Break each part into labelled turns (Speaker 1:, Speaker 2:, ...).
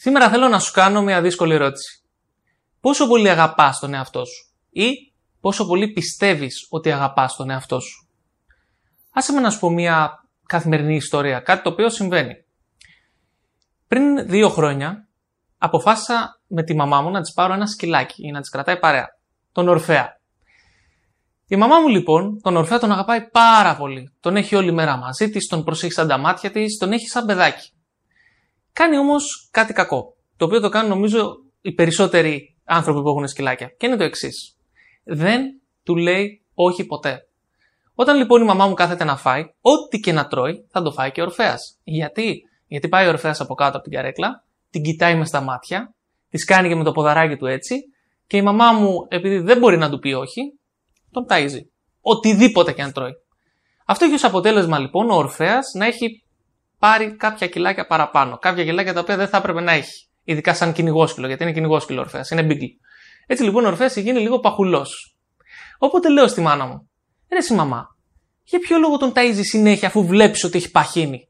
Speaker 1: Σήμερα θέλω να σου κάνω μια δύσκολη ερώτηση. Πόσο πολύ αγαπάς τον εαυτό σου ή πόσο πολύ πιστεύεις ότι αγαπάς τον εαυτό σου; Άσε με να σου πω μια καθημερινή ιστορία, κάτι το οποίο συμβαίνει. Πριν δύο χρόνια αποφάσισα με τη μαμά μου να της πάρω ένα σκυλάκι ή να της κρατάει παρέα, τον Ορφέα. Η μαμά μου λοιπόν τον Ορφέα τον αγαπάει πάρα πολύ. Τον έχει όλη μέρα μαζί της, τον προσέχει σαν τα μάτια της, τον έχει σαν παιδάκι. Κάνει όμως κάτι κακό. Το οποίο το κάνουν νομίζω οι περισσότεροι άνθρωποι που έχουν σκυλάκια. Και είναι το εξής. Δεν του λέει όχι ποτέ. Όταν λοιπόν η μαμά μου κάθεται να φάει, ό,τι και να τρώει, θα το φάει και ο Ορφαία. Γιατί; Γιατί πάει ο Ορφαία από κάτω από την καρέκλα, την κοιτάει μες στα μάτια, της κάνει και με το ποδαράκι του έτσι, και η μαμά μου, επειδή δεν μπορεί να του πει όχι, τον ταΐζει. Οτιδήποτε και αν τρώει. Αυτό έχει ως αποτέλεσμα λοιπόν ο Ορφαία να έχει πάρει κάποια κιλάκια παραπάνω. Κάποια κιλάκια τα οποία δεν θα έπρεπε να έχει. Ειδικά σαν κυνηγόσκυλο, γιατί είναι κυνηγόσκυλο Ορφαία, είναι μπίγκλι. Έτσι λοιπόν ο Ορφαία γίνει λίγο παχουλός. Οπότε λέω στη μάνα μου, ρε εσύ μαμά, για ποιο λόγο τον ταΐζεις συνέχεια αφού βλέπεις ότι έχει παχύνει;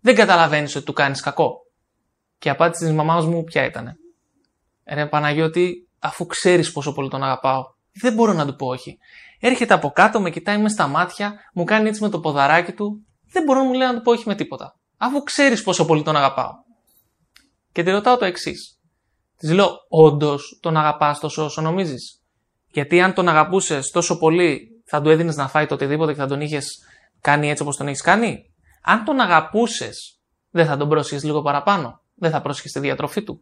Speaker 1: Δεν καταλαβαίνεις ότι του κάνεις κακό. Και η απάντηση της μαμάς μου ποια ήταν. Ρε Παναγιώτη, αφού ξέρεις πόσο πολύ τον αγαπάω, δεν μπορώ να του πω όχι. Έρχεται από κάτω, με κοιτάει μες στα μάτια, μου κάνει έτσι με το ποδαράκι του, δεν μπορώ μου λέει να του πω όχι με τίποτα. Αφού ξέρεις πόσο πολύ τον αγαπάω. Και τη ρωτάω το εξής. Της λέω, Όντως τον αγαπάς τόσο όσο νομίζεις; Γιατί αν τον αγαπούσες τόσο πολύ, θα του έδινες να φάει το οτιδήποτε και θα τον είχες κάνει έτσι όπως τον έχεις κάνει; Αν τον αγαπούσες, δεν θα τον πρόσεχε λίγο παραπάνω. Δεν θα πρόσεχε τη διατροφή του.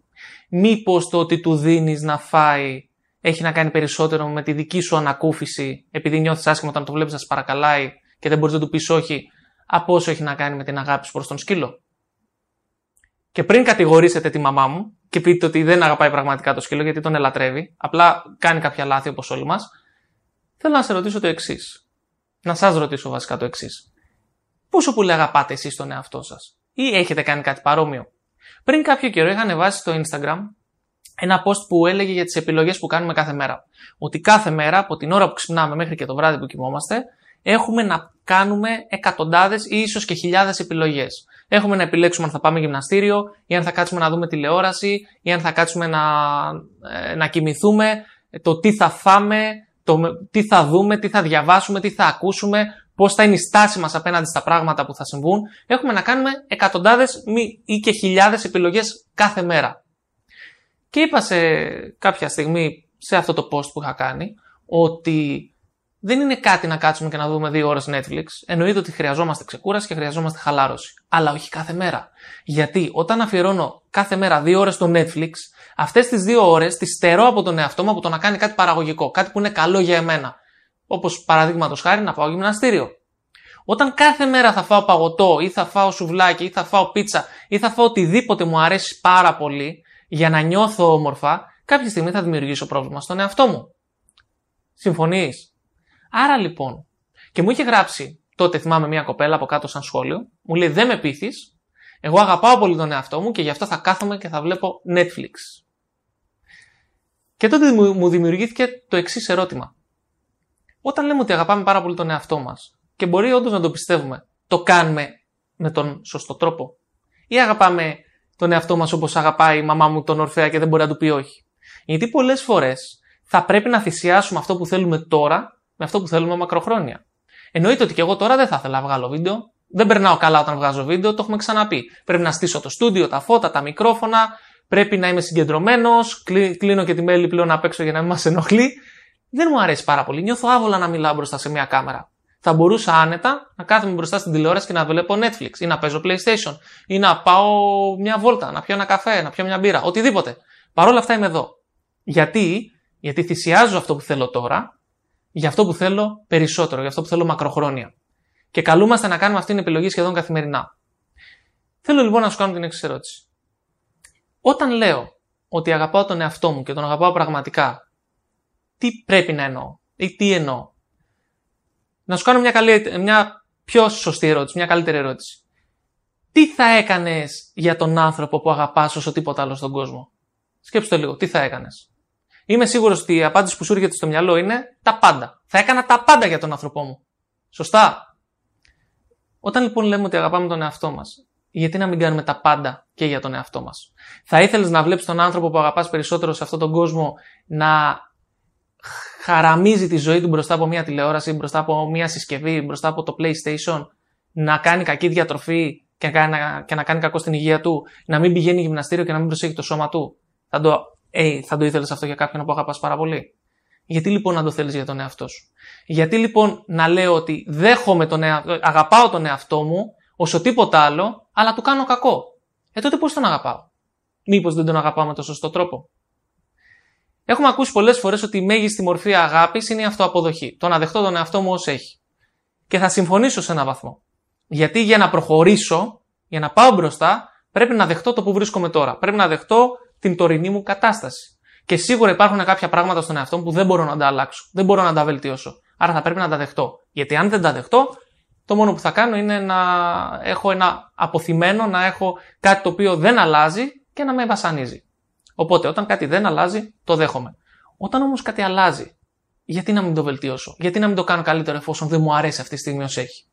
Speaker 1: Μήπως το ότι του δίνεις να φάει έχει να κάνει περισσότερο με τη δική σου ανακούφιση, επειδή νιώθεις άσχημα όταν το βλέπεις να σε παρακαλάει και δεν μπορείς να του πεις όχι, από όσο έχει να κάνει με την αγάπη σου προς τον σκύλο. Και πριν κατηγορήσετε τη μαμά μου και πείτε ότι δεν αγαπάει πραγματικά το σκύλο γιατί τον ελατρεύει, απλά κάνει κάποια λάθη όπως όλοι μας, θέλω να σε ρωτήσω το εξής. Να σας ρωτήσω βασικά το εξής. Πόσο πολύ αγαπάτε εσείς τον εαυτό σας, ή έχετε κάνει κάτι παρόμοιο; Πριν κάποιο καιρό είχα ανεβάσει στο Instagram ένα post που έλεγε για τις επιλογές που κάνουμε κάθε μέρα. Ότι κάθε μέρα, από την ώρα που ξυπνάμε μέχρι και το βράδυ που κοιμόμαστε, έχουμε να κάνουμε εκατοντάδες ή ίσως και χιλιάδες επιλογές. Έχουμε να επιλέξουμε αν θα πάμε γυμναστήριο, ή αν θα κάτσουμε να δούμε τηλεόραση, ή αν θα κάτσουμε να, ε, να κοιμηθούμε, το τι θα φάμε, το τι θα δούμε, τι θα διαβάσουμε, τι θα ακούσουμε, πώς θα είναι η στάση μας απέναντι στα πράγματα που θα συμβούν. Έχουμε να κάνουμε εκατοντάδες ή και χιλιάδες επιλογές κάθε μέρα. Και είπα σε κάποια στιγμή σε αυτό το post που είχα κάνει ότι δεν είναι κάτι να κάτσουμε και να δούμε δύο ώρες Netflix. Εννοείται ότι χρειαζόμαστε ξεκούραση και χρειαζόμαστε χαλάρωση. Αλλά όχι κάθε μέρα. Γιατί όταν αφιερώνω κάθε μέρα δύο ώρες στο Netflix, αυτές τις δύο ώρες τις στερώ από τον εαυτό μου από το να κάνει κάτι παραγωγικό. Κάτι που είναι καλό για εμένα. Όπως παραδείγματος χάρη να πάω γυμναστήριο. Όταν κάθε μέρα θα φάω παγωτό ή θα φάω σουβλάκι ή θα φάω πίτσα ή θα φάω οτιδήποτε μου αρέσει πάρα πολύ για να νιώθω όμορφα, κάποια στιγμή θα δημιουργήσω πρόβλημα στον εαυτό μου. Συμφωνείς; Άρα λοιπόν, και μου είχε γράψει τότε θυμάμαι μια κοπέλα από κάτω σαν σχόλιο, μου λέει δεν με πείθεις, εγώ αγαπάω πολύ τον εαυτό μου και γι' αυτό θα κάθομαι και θα βλέπω Netflix. Και τότε μου δημιουργήθηκε το εξής ερώτημα. Όταν λέμε ότι αγαπάμε πάρα πολύ τον εαυτό μας και μπορεί όντως να το πιστεύουμε, το κάνουμε με τον σωστό τρόπο; Ή αγαπάμε τον εαυτό μας όπως αγαπάει η μαμά μου τον Ορφέα και δεν μπορεί να του πει όχι; Γιατί πολλές φορές θα πρέπει να θυσιάσουμε αυτό που θέλουμε τώρα με αυτό που θέλουμε μακροχρόνια. Εννοείται ότι και εγώ τώρα δεν θα ήθελα να βγάλω βίντεο. Δεν περνάω καλά όταν βγάζω βίντεο, το έχουμε ξαναπεί. Πρέπει να στήσω το στούντιο, τα φώτα, τα μικρόφωνα, πρέπει να είμαι συγκεντρωμένος, κλείνω και τη μέλη πλέον απ' έξω για να μην μας ενοχλεί. Δεν μου αρέσει πάρα πολύ. Νιώθω άβολα να μιλάω μπροστά σε μια κάμερα. Θα μπορούσα άνετα να κάθομαι μπροστά στην τηλεόραση και να βλέπω Netflix ή να παίζω PlayStation ή να πάω μια βόλτα, να πιω ένα καφέ, να πιω μια μπύρα, οτιδήποτε. Παρ' όλα αυτά είμαι εδώ. Γιατί, Γιατί θυσιάζω αυτό που θέλω τώρα για αυτό που θέλω περισσότερο, για αυτό που θέλω μακροχρόνια. Και καλούμαστε να κάνουμε αυτή την επιλογή σχεδόν καθημερινά. Θέλω λοιπόν να σου κάνω την εξής ερώτηση. Όταν λέω ότι αγαπάω τον εαυτό μου και τον αγαπάω πραγματικά, τι πρέπει να εννοώ ή τι εννοώ; Να σου κάνω μια, καλή, μια πιο σωστή ερώτηση, μια καλύτερη ερώτηση. Τι θα έκανες για τον άνθρωπο που αγαπάς όσο τίποτα άλλο στον κόσμο; Σκέψτε το λίγο, τι θα έκανες; Είμαι σίγουρος ότι η απάντηση που σου έρχεται στο μυαλό είναι τα πάντα. Θα έκανα τα πάντα για τον άνθρωπό μου. Σωστά. Όταν λοιπόν λέμε ότι αγαπάμε τον εαυτό μας, γιατί να μην κάνουμε τα πάντα και για τον εαυτό μας; Θα ήθελες να βλέπεις τον άνθρωπο που αγαπάς περισσότερο σε αυτόν τον κόσμο να χαραμίζει τη ζωή του μπροστά από μια τηλεόραση, μπροστά από μια συσκευή, μπροστά από το PlayStation, να κάνει κακή διατροφή και να, και να κάνει κακό στην υγεία του, να μην πηγαίνει γυμναστήριο και να μην προσέχει το σώμα του; Θα το, ε, θα το ήθελες αυτό για κάποιον που αγαπάς πάρα πολύ; Γιατί λοιπόν να το θέλεις για τον εαυτό σου; Γιατί λοιπόν να λέω ότι δέχομαι τον αγαπάω τον εαυτό μου όσο τίποτα άλλο, αλλά του κάνω κακό; Ε, τότε πώς τον αγαπάω; Μήπως δεν τον αγαπάω με τον σωστό τρόπο; Έχουμε ακούσει πολλές φορές ότι η μέγιστη μορφή αγάπης είναι η αυτοαποδοχή. Το να δεχτώ τον εαυτό μου ως έχει. Και θα συμφωνήσω σε έναν βαθμό. Γιατί για να προχωρήσω, για να πάω μπροστά, πρέπει να δεχτώ το που βρίσκομαι τώρα. Πρέπει να δεχτώ την τωρινή μου κατάσταση. Και σίγουρα υπάρχουν κάποια πράγματα στον εαυτό μου που δεν μπορώ να τα αλλάξω. Δεν μπορώ να τα βελτιώσω. Άρα θα πρέπει να τα δεχτώ. Γιατί αν δεν τα δεχτώ, το μόνο που θα κάνω είναι να έχω ένα αποθυμένο, να έχω κάτι το οποίο δεν αλλάζει και να με βασανίζει. Οπότε όταν κάτι δεν αλλάζει, το δέχομαι. Όταν όμως κάτι αλλάζει, γιατί να μην το βελτιώσω, γιατί να μην το κάνω καλύτερο εφόσον δεν μου αρέσει αυτή τη στιγμή ως έχει;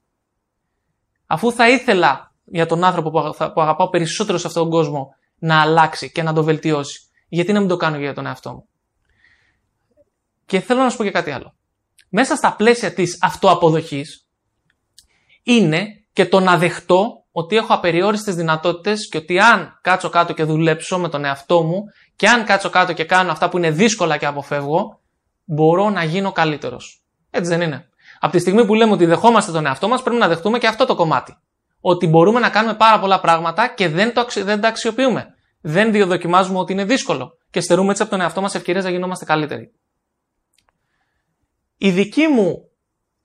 Speaker 1: Αφού θα ήθελα για τον άνθρωπο που αγαπάω περισσότερο σε αυτόν τον κόσμο να αλλάξει και να το βελτιώσει, γιατί να μην το κάνω για τον εαυτό μου. Και θέλω να σου πω και κάτι άλλο. Μέσα στα πλαίσια της αυτοαποδοχής είναι και το να δεχτώ ότι έχω απεριόριστες δυνατότητες και ότι αν κάτσω κάτω και δουλέψω με τον εαυτό μου και αν κάτσω κάτω και κάνω αυτά που είναι δύσκολα και αποφεύγω, μπορώ να γίνω καλύτερος. Έτσι δεν είναι. Από τη στιγμή που λέμε ότι δεχόμαστε τον εαυτό μας πρέπει να δεχτούμε και αυτό το κομμάτι. Ότι μπορούμε να κάνουμε πάρα πολλά πράγματα και δεν, το, δεν τα αξιοποιούμε δεν διοδοκιμάζουμε ότι είναι δύσκολο και στερούμε έτσι από τον εαυτό μας ευκαιρίες να γινόμαστε καλύτεροι. Η δική μου,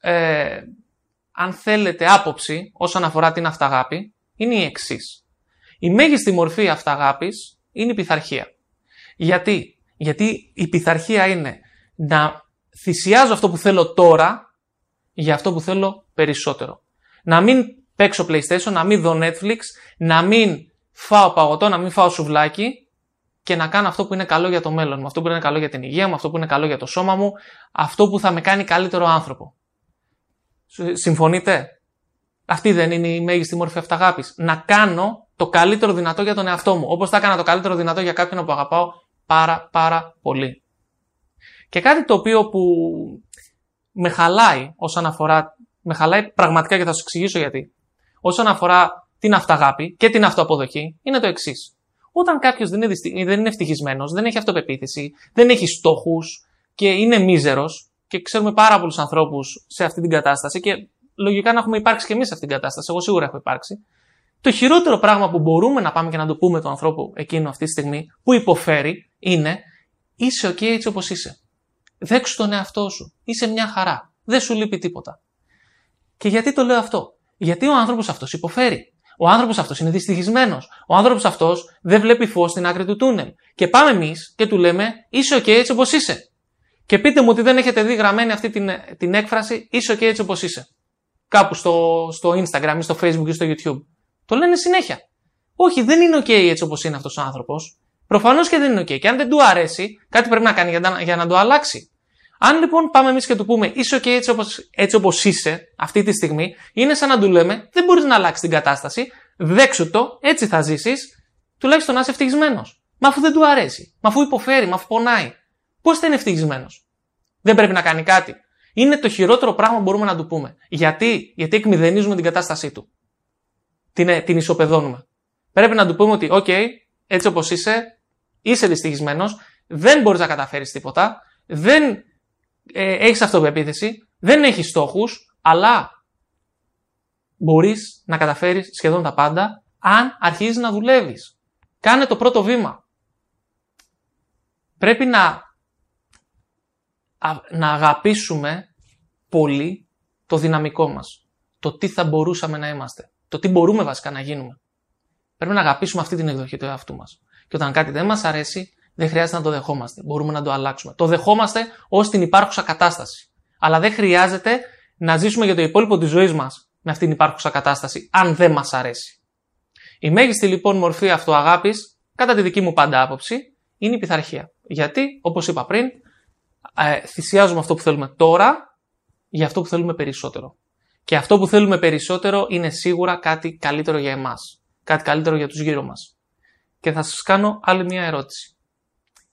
Speaker 1: ε, αν θέλετε, άποψη όσον αφορά την αυταγάπη είναι η εξής. Η μέγιστη μορφή αυταγάπης είναι η πειθαρχία. Γιατί; Γιατί η πειθαρχία είναι να θυσιάζω αυτό που θέλω τώρα για αυτό που θέλω περισσότερο. Να μην παίξω PlayStation, να μην δω Netflix, να μην φάω παγωτό, να μην φάω σουβλάκι και να κάνω αυτό που είναι καλό για το μέλλον μου, αυτό που είναι καλό για την υγεία μου, αυτό που είναι καλό για το σώμα μου, αυτό που θα με κάνει καλύτερο άνθρωπο. Συμφωνείτε; Αυτή δεν είναι η μέγιστη μόρφη αυταγάπης. Να κάνω το καλύτερο δυνατό για τον εαυτό μου. Όπως θα έκανα το καλύτερο δυνατό για κάποιον που αγαπάω πάρα πάρα πολύ. Και κάτι το οποίο που με χαλάει όσον αφορά. Με χαλάει πραγματικά και θα σου εξηγήσω γιατί. Όσον αφορά την αυταγάπη και την αυτοαποδοχή είναι το εξής. Όταν κάποιος δεν, είναι δεν είναι ευτυχισμένος, δεν έχει αυτοπεποίθηση, δεν έχει στόχους και είναι μίζερος, και ξέρουμε πάρα πολλούς ανθρώπους σε αυτή την κατάσταση και λογικά να έχουμε υπάρξει και εμείς σε αυτή την κατάσταση. Εγώ σίγουρα έχω υπάρξει. Το χειρότερο πράγμα που μπορούμε να πάμε και να το πούμε τον ανθρώπου εκείνο αυτή τη στιγμή που υποφέρει είναι είσαι OK έτσι όπως είσαι. Δέξου τον εαυτό σου. Είσαι μια χαρά. Δεν σου λείπει τίποτα. Και γιατί το λέω αυτό; Γιατί ο άνθρωπος αυτός υποφέρει. Ο άνθρωπος αυτός είναι δυστυχισμένος. Ο άνθρωπος αυτός δεν βλέπει φως στην άκρη του τούνελ. Και πάμε εμείς και του λέμε είσαι OK έτσι όπως είσαι. Και πείτε μου ότι δεν έχετε δει γραμμένη αυτή την, την έκφραση είσαι OK έτσι όπως είσαι. Κάπου στο, στο Instagram ή στο Facebook ή στο YouTube. Το λένε συνέχεια. Όχι, δεν είναι OK έτσι όπως είναι αυτός ο άνθρωπος. Προφανώς και δεν είναι OK. Και αν δεν του αρέσει, κάτι πρέπει να κάνει για να, για να το αλλάξει. Αν λοιπόν πάμε εμείς και του πούμε είσαι OK έτσι όπως έτσι όπως είσαι αυτή τη στιγμή, είναι σαν να του λέμε δεν μπορείς να αλλάξεις την κατάσταση, δέξου το, έτσι θα ζήσεις, τουλάχιστον να είσαι ευτυχισμένος. Μα αφού δεν του αρέσει, μα αφού υποφέρει, μα αφού πονάει, πώς θα είναι ευτυχισμένος; Δεν πρέπει να κάνει κάτι. Είναι το χειρότερο πράγμα που μπορούμε να του πούμε. Γιατί, Γιατί εκμηδενίζουμε την κατάστασή του. Την, ε, την ισοπεδώνουμε. Πρέπει να του πούμε ότι, OK, έτσι όπως είσαι, είσαι δυστυχισμένος, δεν μπορείς να καταφέρεις τίποτα, δεν ε, έχεις αυτοπεποίθηση, δεν έχεις στόχους, αλλά μπορείς να καταφέρεις σχεδόν τα πάντα αν αρχίζεις να δουλεύεις. Κάνε το πρώτο βήμα. Πρέπει να, να αγαπήσουμε πολύ το δυναμικό μας. Το τι θα μπορούσαμε να είμαστε. Το τι μπορούμε βασικά να γίνουμε. Πρέπει να αγαπήσουμε αυτή την εκδοχή του εαυτού μας. Και όταν κάτι δεν μας αρέσει, δεν χρειάζεται να το δεχόμαστε. Μπορούμε να το αλλάξουμε. Το δεχόμαστε ως την υπάρχουσα κατάσταση. Αλλά δεν χρειάζεται να ζήσουμε για το υπόλοιπο της ζωής μας με αυτήν την υπάρχουσα κατάσταση, αν δεν μας αρέσει. Η μέγιστη λοιπόν μορφή αυτοαγάπης, κατά τη δική μου πάντα άποψη, είναι η πειθαρχία. Γιατί, όπως είπα πριν, ε, θυσιάζουμε αυτό που θέλουμε τώρα για αυτό που θέλουμε περισσότερο. Και αυτό που θέλουμε περισσότερο είναι σίγουρα κάτι καλύτερο για εμάς. κάτι καλύτερο για τους γύρω μας. Και θα σας κάνω άλλη μια ερώτηση.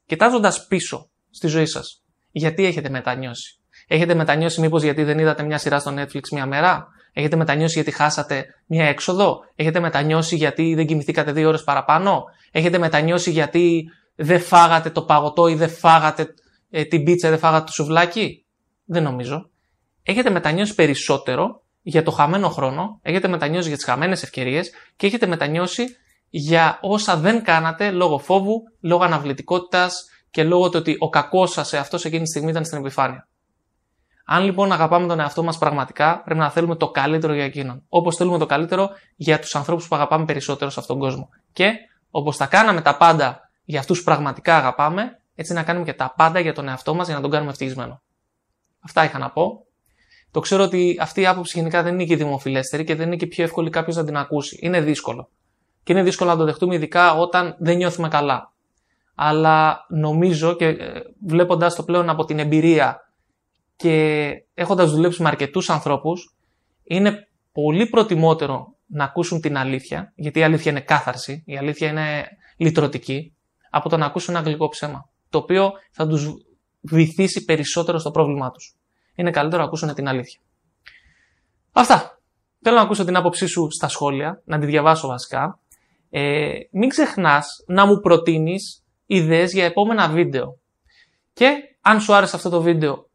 Speaker 1: Κοιτάζοντας πίσω στη ζωή σας, γιατί έχετε μετανιώσει; Έχετε μετανιώσει μήπως γιατί δεν είδατε μια σειρά στο Netflix μια μέρα; Έχετε μετανιώσει γιατί χάσατε μια έξοδο; Έχετε μετανιώσει γιατί δεν κοιμηθήκατε δύο ώρες παραπάνω; Έχετε μετανιώσει γιατί δεν φάγατε το παγωτό ή δεν φάγατε ε, την πίτσα ή δεν φάγατε το σουβλάκι; Δεν νομίζω. Έχετε μετανιώσει περισσότερο για το χαμένο χρόνο, έχετε μετανιώσει για τις χαμένες ευκαιρίες και έχετε μετανιώσει για όσα δεν κάνατε λόγω φόβου, λόγω αναβλητικότητας και λόγω του ότι ο κακός σας εαυτός εκείνη τη στιγμή ήταν στην επιφάνεια. Αν λοιπόν αγαπάμε τον εαυτό μας πραγματικά, πρέπει να θέλουμε το καλύτερο για εκείνον. Όπως θέλουμε το καλύτερο για τους ανθρώπους που αγαπάμε περισσότερο σε αυτόν τον κόσμο. Και όπως θα κάναμε τα πάντα για αυτούς που πραγματικά αγαπάμε, έτσι να κάνουμε και τα πάντα για τον εαυτό μας για να τον κάνουμε ευτυχισμένο. Αυτά είχα να πω. Το ξέρω ότι αυτή η άποψη γενικά δεν είναι και δημοφιλέστερη και δεν είναι και πιο εύκολη κάποιος να την ακούσει. Είναι δύσκολο. Και είναι δύσκολο να το δεχτούμε ειδικά όταν δεν νιώθουμε καλά. Αλλά νομίζω και ε, βλέποντας το πλέον από την εμπειρία και έχοντας δουλέψει με αρκετούς ανθρώπους, είναι πολύ προτιμότερο να ακούσουν την αλήθεια, γιατί η αλήθεια είναι κάθαρση, η αλήθεια είναι λυτρωτική, από το να ακούσουν ένα γλυκό ψέμα, το οποίο θα τους βυθίσει περισσότερο στο πρόβλημά τους. Είναι καλύτερο να ακούσουν την αλήθεια. Αυτά. Θέλω να ακούσω την άποψή σου στα σχόλια, να τη διαβάσω βασικά. Ε, μην ξεχνάς να μου προτείνεις ιδέες για επόμενα βίντεο. Και αν σου άρεσε αυτό το βίντεο,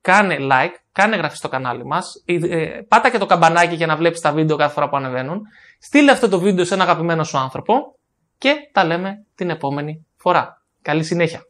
Speaker 1: κάνε like, κάνε εγγραφή στο κανάλι μας, ε, πάτα και το καμπανάκι για να βλέπεις τα βίντεο κάθε φορά που ανεβαίνουν, στείλε αυτό το βίντεο σε ένα αγαπημένο σου άνθρωπο και τα λέμε την επόμενη φορά. Καλή συνέχεια!